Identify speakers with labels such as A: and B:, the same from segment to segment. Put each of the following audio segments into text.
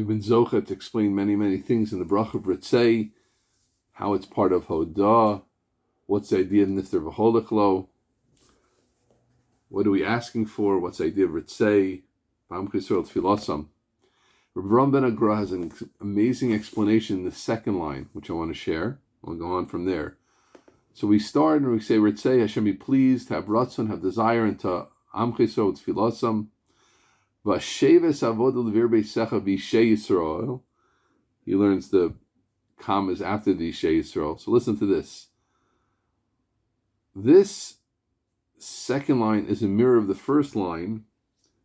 A: we've been zocha to explain many, many things in the bracha of Ritzei, how it's part of Hodah, what's the idea of Nifter V'holachlo, what are we asking for, what's the idea of Ritzei, Bam Kisrael Tfilasam. Rabbi Ben Agra has an amazing explanation in the second line, which I want to share. I'll go on from there. So we start and we say, Ritzei Hashem be pleased, have ratzon, have desire into Am Chisro Tfilasam, Vasheves Avodah Levir Beisecha Vishay Yisrael. He learns the commas after the Ishay Yisrael. So listen to this. This second line is a mirror of the first line,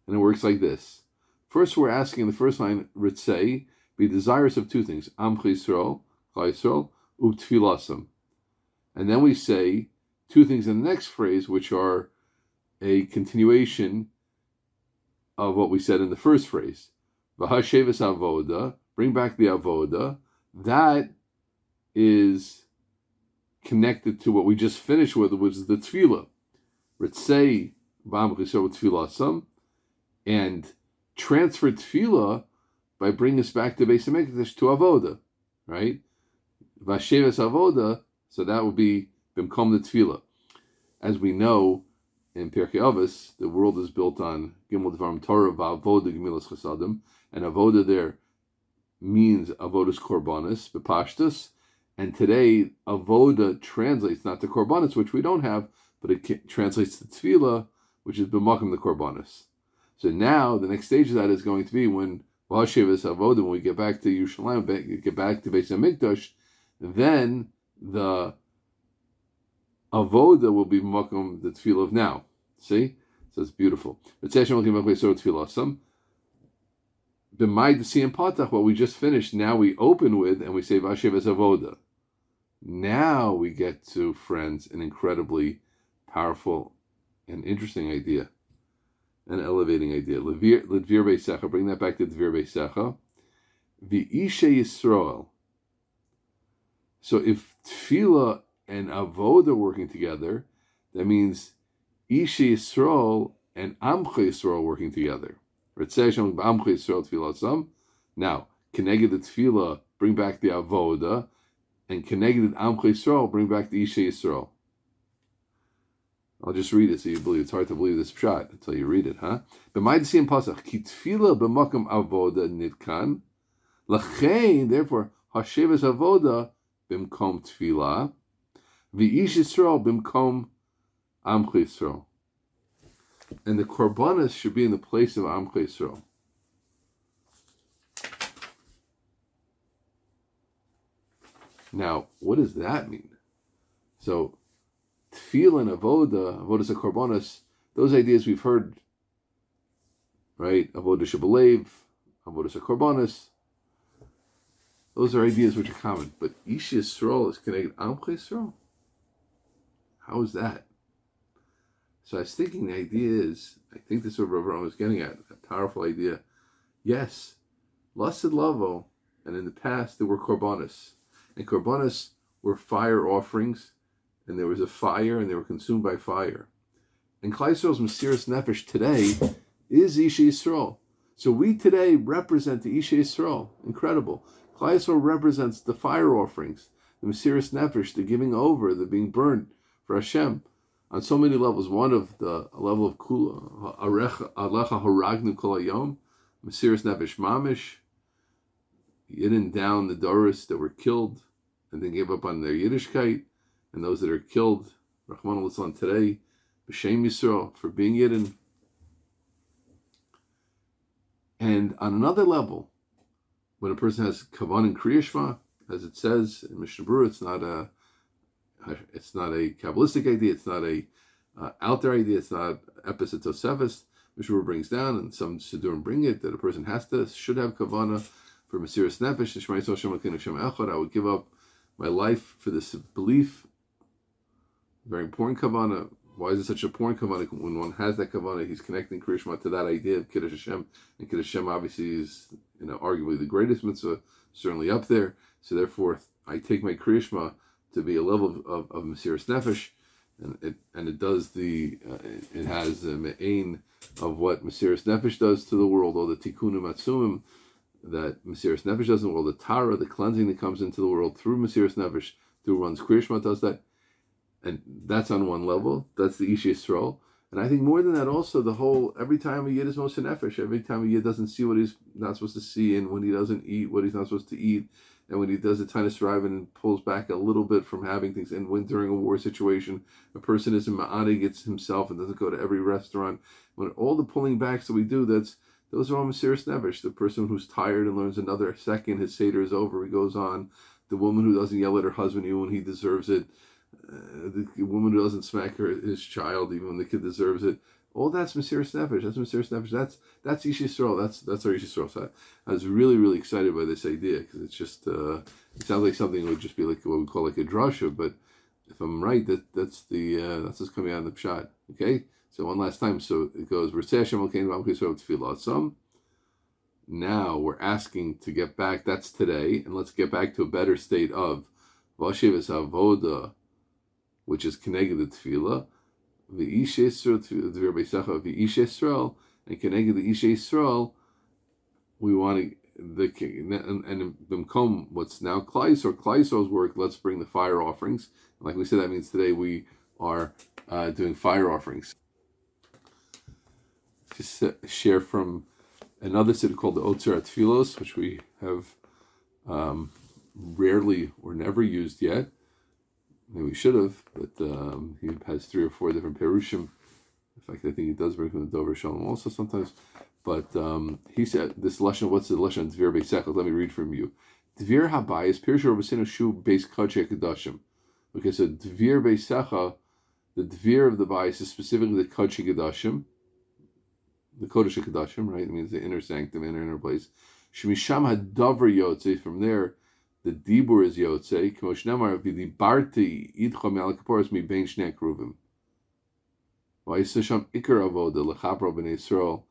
A: and it works like this. First, we're asking in the first line, Ritzei, be desirous of two things, Am Yisrael, Yisrael, Utfilasam. And then we say two things in the next phrase, which are a continuation of what we said in the first phrase. V'hashevis avoda, bring back the avoda. That is connected to what we just finished with, which is the tefillah. Ritzei b'am tefillah and transfer tefillah by bringing us back to Beis Hamikdash to avoda, right? V'hashevis avoda, so that would be bimkom the tefillah. As we know, in Pirkei Avos, the world is built on Gimel Dvarim Torah Va'avoda Gemilas Chasadim, and Avoda there means Avodas Korbanis, Bepashtas, and today Avoda translates not to Korbanis, which we don't have, but it translates to Tefillah, which is B'makim the Korbanis. So now the next stage of that is going to be when V'hashevis Avoda, when we get back to Yerushalayim, get back to Beis Hamikdash, then the avoda will be makom the tefillah of now. See, so it's beautiful. But session will give away so tefillah some. B'may the patach, what we just finished, now we open with and we say vashev as avoda. Now we get to friends an incredibly powerful and interesting idea, an elevating idea. Levir beisecha, bring that back to Levir beisecha. V'isha Yisrael. So if tefillah and avoda working together, that means Ishi Yisrael and Amcha Yisrael working together. Now, connected the tefillah, bring back the avoda, and connected Amcha Yisrael, bring back the Isha Yisrael. I'll just read it so you believe. It's hard to believe this shot until you read it, huh? B'maidasim pasach ki b'makam avoda nitkan, lachein therefore hasheves avoda b'mkom tefillah, V'ish Yisrael bimkom Amch Yisrael. And the korbanos should be in the place of Amch Yisrael. Now, what does that mean? So, tefillah and avoda, avodas a korbanos, those ideas we've heard, right? Avodah shabalev, avodas a korbanos. Those are ideas which are common. But Ish Yisrael is connected Amch Yisrael. How is that? So I was thinking the idea is, I think this is what Rav was getting at, a powerful idea. Yes, lusted lavo, and in the past there were korbanos. And korbanos were fire offerings, and there was a fire, and they were consumed by fire. And Klaisol's Mesiris Nefesh today is Isha Yisrael. So we today represent the Isha Yisrael. Incredible. Klaisol represents the fire offerings, the Mesiris Nefesh, the giving over, the being burned for Hashem on so many levels. One of the level of kula, alecha haragnu kol hayom, mesiris nefesh mamish, Yidden down the Doris that were killed and then gave up on their Yiddishkeit, and those that are killed, Rahman al today, B'Shem Yisrael, for being Yidden. And on another level, when a person has kavan and kriyashma, as it says in Mishnah Berurah, it's not a it's not a Kabbalistic idea. It's not a uh, out there idea. It's not episode Mishnah brings down, and some Siddurim bring it, that a person has to, should have kavana for Mesiris Nefesh, I would give up my life for this belief. Very important kavana. Why is it such a important kavana? When one has that kavana, he's connecting Krishma to that idea of Kiddush Hashem. And Kiddush Hashem obviously is, you know, arguably the greatest mitzvah, certainly up there. So therefore, I take my Krishma to be a level of, of, of Nefesh, and it and it does the uh, it has the aim of what Mesiris Nefesh does to the world, all the tikkunim atzumim, that Mesiris Nefesh does in the world, the Tara, the cleansing that comes into the world through Mesiris Nefesh, through one's Kriyashma does that. And that's on one level. That's the Ish Yisrael. And I think more than that, also the whole every time a yid is most nefesh, every time a yid doesn't see what he's not supposed to see, and when he doesn't eat what he's not supposed to eat, and when he does tiny strive and pulls back a little bit from having things, and when during a war situation a person isn't ma'adig gets himself and doesn't go to every restaurant, when all the pulling backs that we do, that's those are all Mesiris Nevish. The person who's tired and learns another second, his Seder is over, he goes on. The woman who doesn't yell at her husband even when he deserves it. Uh, the woman who doesn't smack her his child even when the kid deserves it. All that's Mesiris Nefesh. That's Mesiris Nefesh. That's that's Ish Yisrael. That's that's our Ish Yisrael. So I, was really really excited by this idea because it's just uh, it sounds like something would just be like what we call like a drasha. But if I'm right, that that's the uh, that's what's coming out of the pshat. Okay. So one last time. So it goes. We're awesome. Now we're asking to get back. That's today, and let's get back to a better state of Vashivis Avoda which is connected to tefillah, the Ish Yisrael, the Beisacha, the Ish Yisrael, and connected the Ish Yisrael, we want to the king and, and Bimkom, what's now Klais or Klaiso's work, let's bring the fire offerings. Like we said, that means today we are uh, doing fire offerings. Just share from another city called the Otzer Tfilos, which we have um, rarely or never used yet. Maybe we should have, but um, he has three or four different perushim. In fact, I think he does bring from the Dover Shalom also sometimes. But um, he said this lesson. What's the lashon? Dvir beisechel. Let me read from you. Dvir habayis pirush robasinu shu beis kachei kedashim. Okay, so dvir beisecha, the dvir of the bayis is specifically the kachei kedashim, the kodesh kedashim, right? It means the inner sanctum, inner inner place. Shemisham hadavar yotze. From there, the dibur is yotze, kmosh nemar v'dibarti idcha me'al mi bein shnei kruvim. V'yisasham ikar avoda lechapro b'nei Yisrael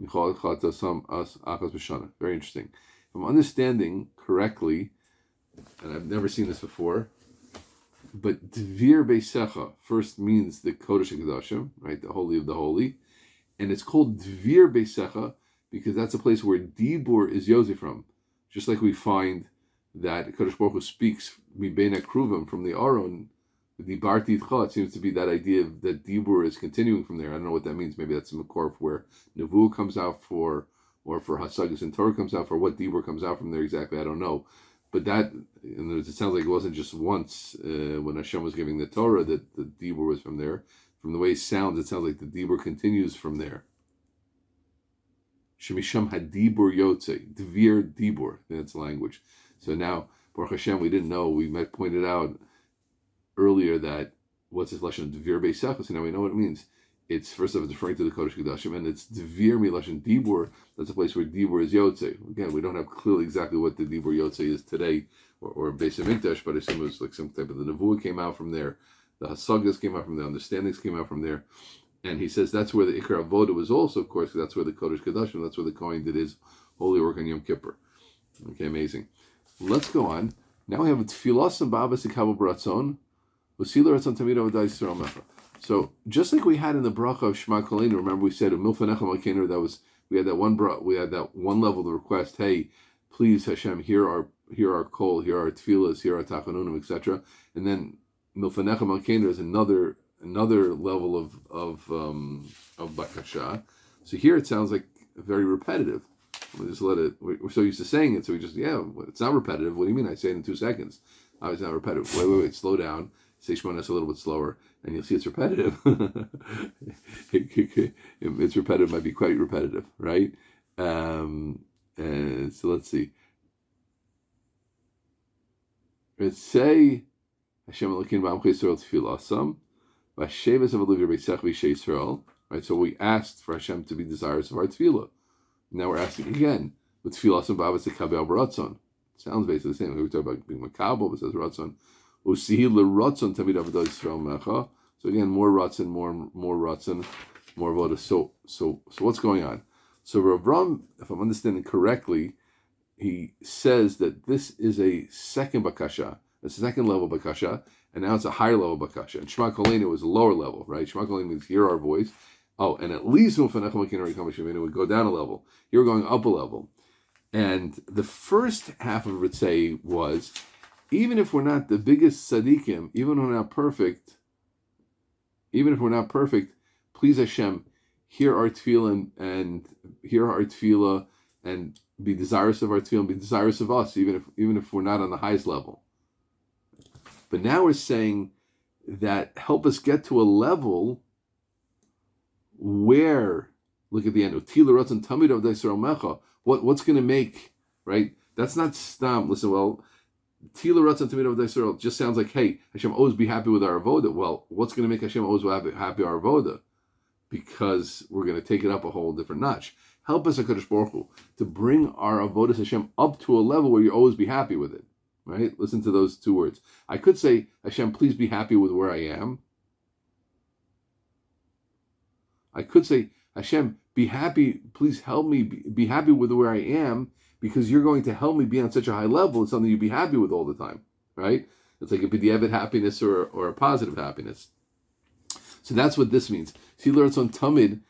A: michol as achas b'shana. Very interesting. If I'm understanding correctly, and I've never seen this before, but dvir beisecha first means the kodesh kedashim, right, the holy of the holy, and it's called dvir beisecha because that's a place where dibur is yoze from, just like we find that Kadosh Baruch Hu speaks mibena kruvim from the Aron, the Bartitcha, it seems to be that idea that Dibur is continuing from there. I don't know what that means. Maybe that's a Makor where Navu comes out for, or for Hasagas and Torah comes out for, what Dibur comes out from there exactly, I don't know. But that, it sounds like it wasn't just once uh, when Hashem was giving the Torah that the Dibur was from there. From the way it sounds, it sounds like the Dibur continues from there. Shemisham Hadibur Yotze, Dvir Dibur, that's language. So now, Baruch Hashem, we didn't know. We might pointed out earlier that what's this lashon devir beisachas. So now we know what it means. It's first of all referring to the Kodesh Kodashim, and it's devir milashon dibur. That's a place where dibur is yotze. Again, we don't have clearly exactly what the dibur yotze is today, or, or base of Mikdash, but I assume it was like some type of the nevuah came out from there, the hasagas came out from there, understandings came out from there. And he says that's where the Ikar Avoda was also, of course, that's where the Kodesh Kodashim, that's where the Kohen did his holy work on Yom Kippur. Okay, amazing. Let's go on. Now we have Tfilas and Babas Ikabel Bratzon. Usila Ratzon Tamido Yisrael Mecha. So just like we had in the bracha of Shema remember we said Milfanecha Malkener, that was we had that one we had that one level of request, hey, please Hashem, hear our hear our call, hear our tefillas, hear our tachanunim, etc. And then Milfanecha Malkener is another another level of of um, of bakasha. So here it sounds like very repetitive. We just let it. We're so used to saying it, so we just yeah. It's not repetitive. What do you mean? I say it in two seconds. Oh, it's not repetitive. Wait, wait, wait. Slow down. Say Shmoneh Esrei little bit slower, and you'll see it's repetitive. it's repetitive. Might be quite repetitive, right? Um, uh, so let's see. Let's say Hashem Elokim Ba'am Yisrael Tfilasam V'Shevas Beisach Yisrael. Right. So we asked for Hashem to be desirous of our tefillah. Now we're asking again, with tefillah and babas to kabel baratzon. Sounds basically the same. We talk about being makabel, but it says ratzon. Usihi leratzon tamid avodah yisrael mecha. So again, more ratzon, more more ratzon, more avodah. So so so what's going on? So Rav if I'm understanding correctly, he says that this is a second bakasha, a second level bakasha, and now it's a higher level bakasha. And Shema Kolenu was a lower level, right? Shema Kolenu means hear our voice. Oh, and at least it would go down a level. You're going up a level. And the first half of Ritzei was, even if we're not the biggest tzaddikim, even if we're not perfect, even if we're not perfect, please Hashem, hear our tefillah and, hear our tefillah and be desirous of our tefillah and be desirous of us, even if even if we're not on the highest level. But now we're saying that help us get to a level where look at the end. What what's going to make right? That's not stam. Um, listen, well, Tila Ratzon Tamid of just sounds like, hey, Hashem always be happy with our avoda. Well, what's going to make Hashem always happy, happy our avoda? Because we're going to take it up a whole different notch. Help us, Hakadosh Baruch Hu, to bring our avodas Hashem up to a level where you always be happy with it. Right? Listen to those two words. I could say, Hashem, please be happy with where I am. I could say, Hashem, be happy, please help me be, be happy with where I am because you're going to help me be on such a high level. It's something you'd be happy with all the time, right? It's like a b'diavad happiness or, or a positive happiness. So that's what this means. See, learns on tamid,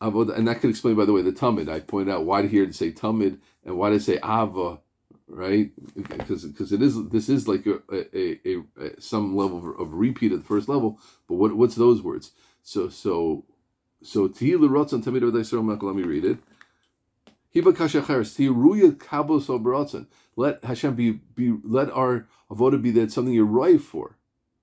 A: and that could explain, by the way, the tamid. I pointed out why here to say tamid and why to say ava, right? Because because it is this is like a, a, a, a some level of, of, repeat at the first level. But what what's those words? So so so tihilu rotzon tamid Let me read it. Let Hashem be, be let our avoda be that something you're right for,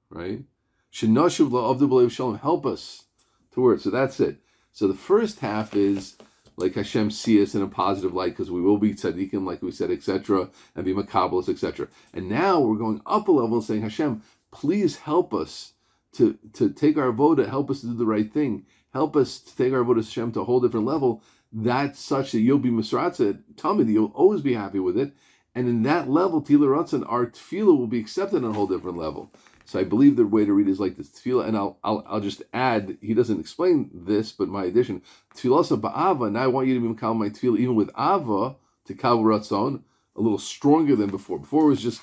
A: right? Shinashuv of the Shalom. Help us to work. So that's it. So the first half is like Hashem see us in a positive light because we will be tzaddikim, like we said, etc., and be makabelis, etc. And now we're going up a level saying, Hashem, please help us to, to take our avoda, help us to do the right thing, help us to take our avoda Hashem to a whole different level that's such that you'll be misratzah, that you'll always be happy with it. And in that level, Tila Ratzon, our tefillah will be accepted on a whole different level. So I believe the way to read is like this tefillah, and I'll, I'll I'll just add. He doesn't explain this, but my addition tefillah ba'ava. and I want you to be my tefillah even with ava to kal ratzon, a little stronger than before. Before it was just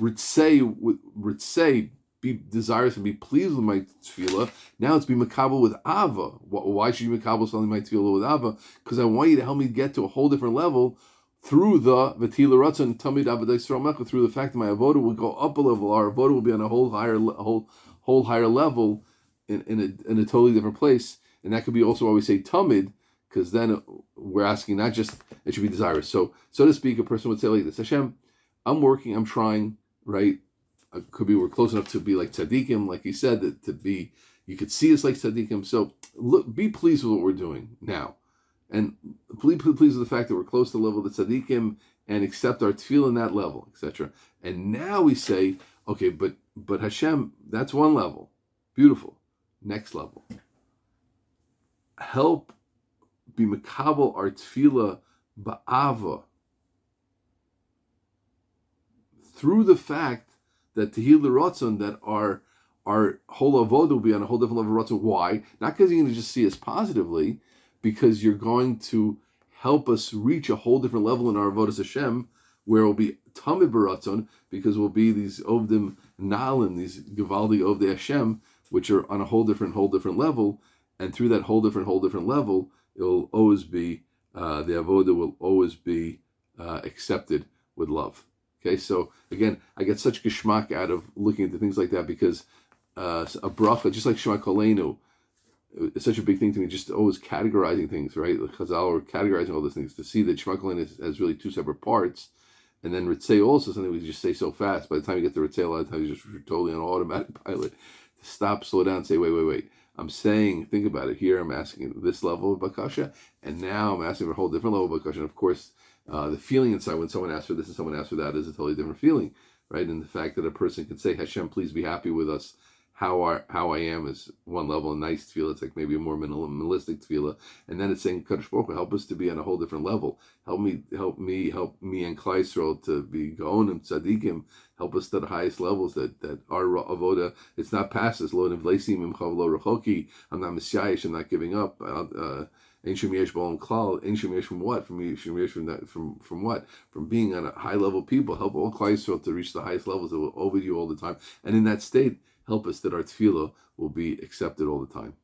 A: ritzay with ritzay be desirous and be pleased with my tefillah. Now it's be makabel with ava. Why should you makabel something my tefillah with ava? Because I want you to help me get to a whole different level through the v'tila ratzon tamid avadai through the fact that my avoda will go up a level. Our avoda will be on a whole higher whole whole higher level in, in a in a totally different place. And that could be also why we say tamid, because then we're asking not just it should be desirous. So so to speak, a person would say like this: Hashem, I'm working, I'm trying, right? Uh, could be we're close enough to be like tzaddikim, like he said, that to be you could see us like tzaddikim. So look, be pleased with what we're doing now, and please pleased with the fact that we're close to the level of the tzaddikim and accept our tefillah in that level, etc. And now we say, okay, but but Hashem, that's one level, beautiful. Next level, help be makabel our tefillah ba'ava through the fact that Tehil Ratzon that our our whole avodah will be on a whole different level of Ratzon. Why? Not because you're going to just see us positively, because you're going to help us reach a whole different level in our avodah Hashem, where it will be Tamid Baratzon, because we'll be these Ovdim Nalin, these Givaldi Ovdei Hashem, which are on a whole different, whole different level, and through that whole different, whole different level, it will always be uh, the avodah will always be uh, accepted with love. Okay, so again, I get such geschmack out of looking into things like that because uh, a bracha, just like Shema Kolenu, it's such a big thing to me, just always categorizing things, right? Like Chazal are categorizing all those things to see that Shema Kolenu has really two separate parts. And then Ritzay also something we just say so fast. By the time you get to Ritzay, a lot of times you're just totally on automatic pilot. To stop, slow down, say, wait, wait, wait. I'm saying, think about it. Here I'm asking this level of Bakasha, and now I'm asking for a whole different level of Bakasha. And of course, uh, the feeling inside when someone asks for this and someone asks for that is a totally different feeling, right? And the fact that a person can say, Hashem, please be happy with us. How are how I am is one level, a nice tefillah. It's like maybe a more minimalistic tefillah. And then it's saying, Kadosh Baruch help us to be on a whole different level. Help me, help me, help me and Kleisrol to be Gaonim, Tzadikim. Help us to the highest levels that, that our avoda, it's not past. Lo nevlesim im rechoki. I'm not messiah. I'm not giving up. Uh, Ancient Yesh Baal Klal, Ancient Yesh from what? From Yesh from that from from what? From being on a high level people, help all Klal to reach the highest levels that will over you all the time. And in that state, help us that our tefillah will be accepted all the time.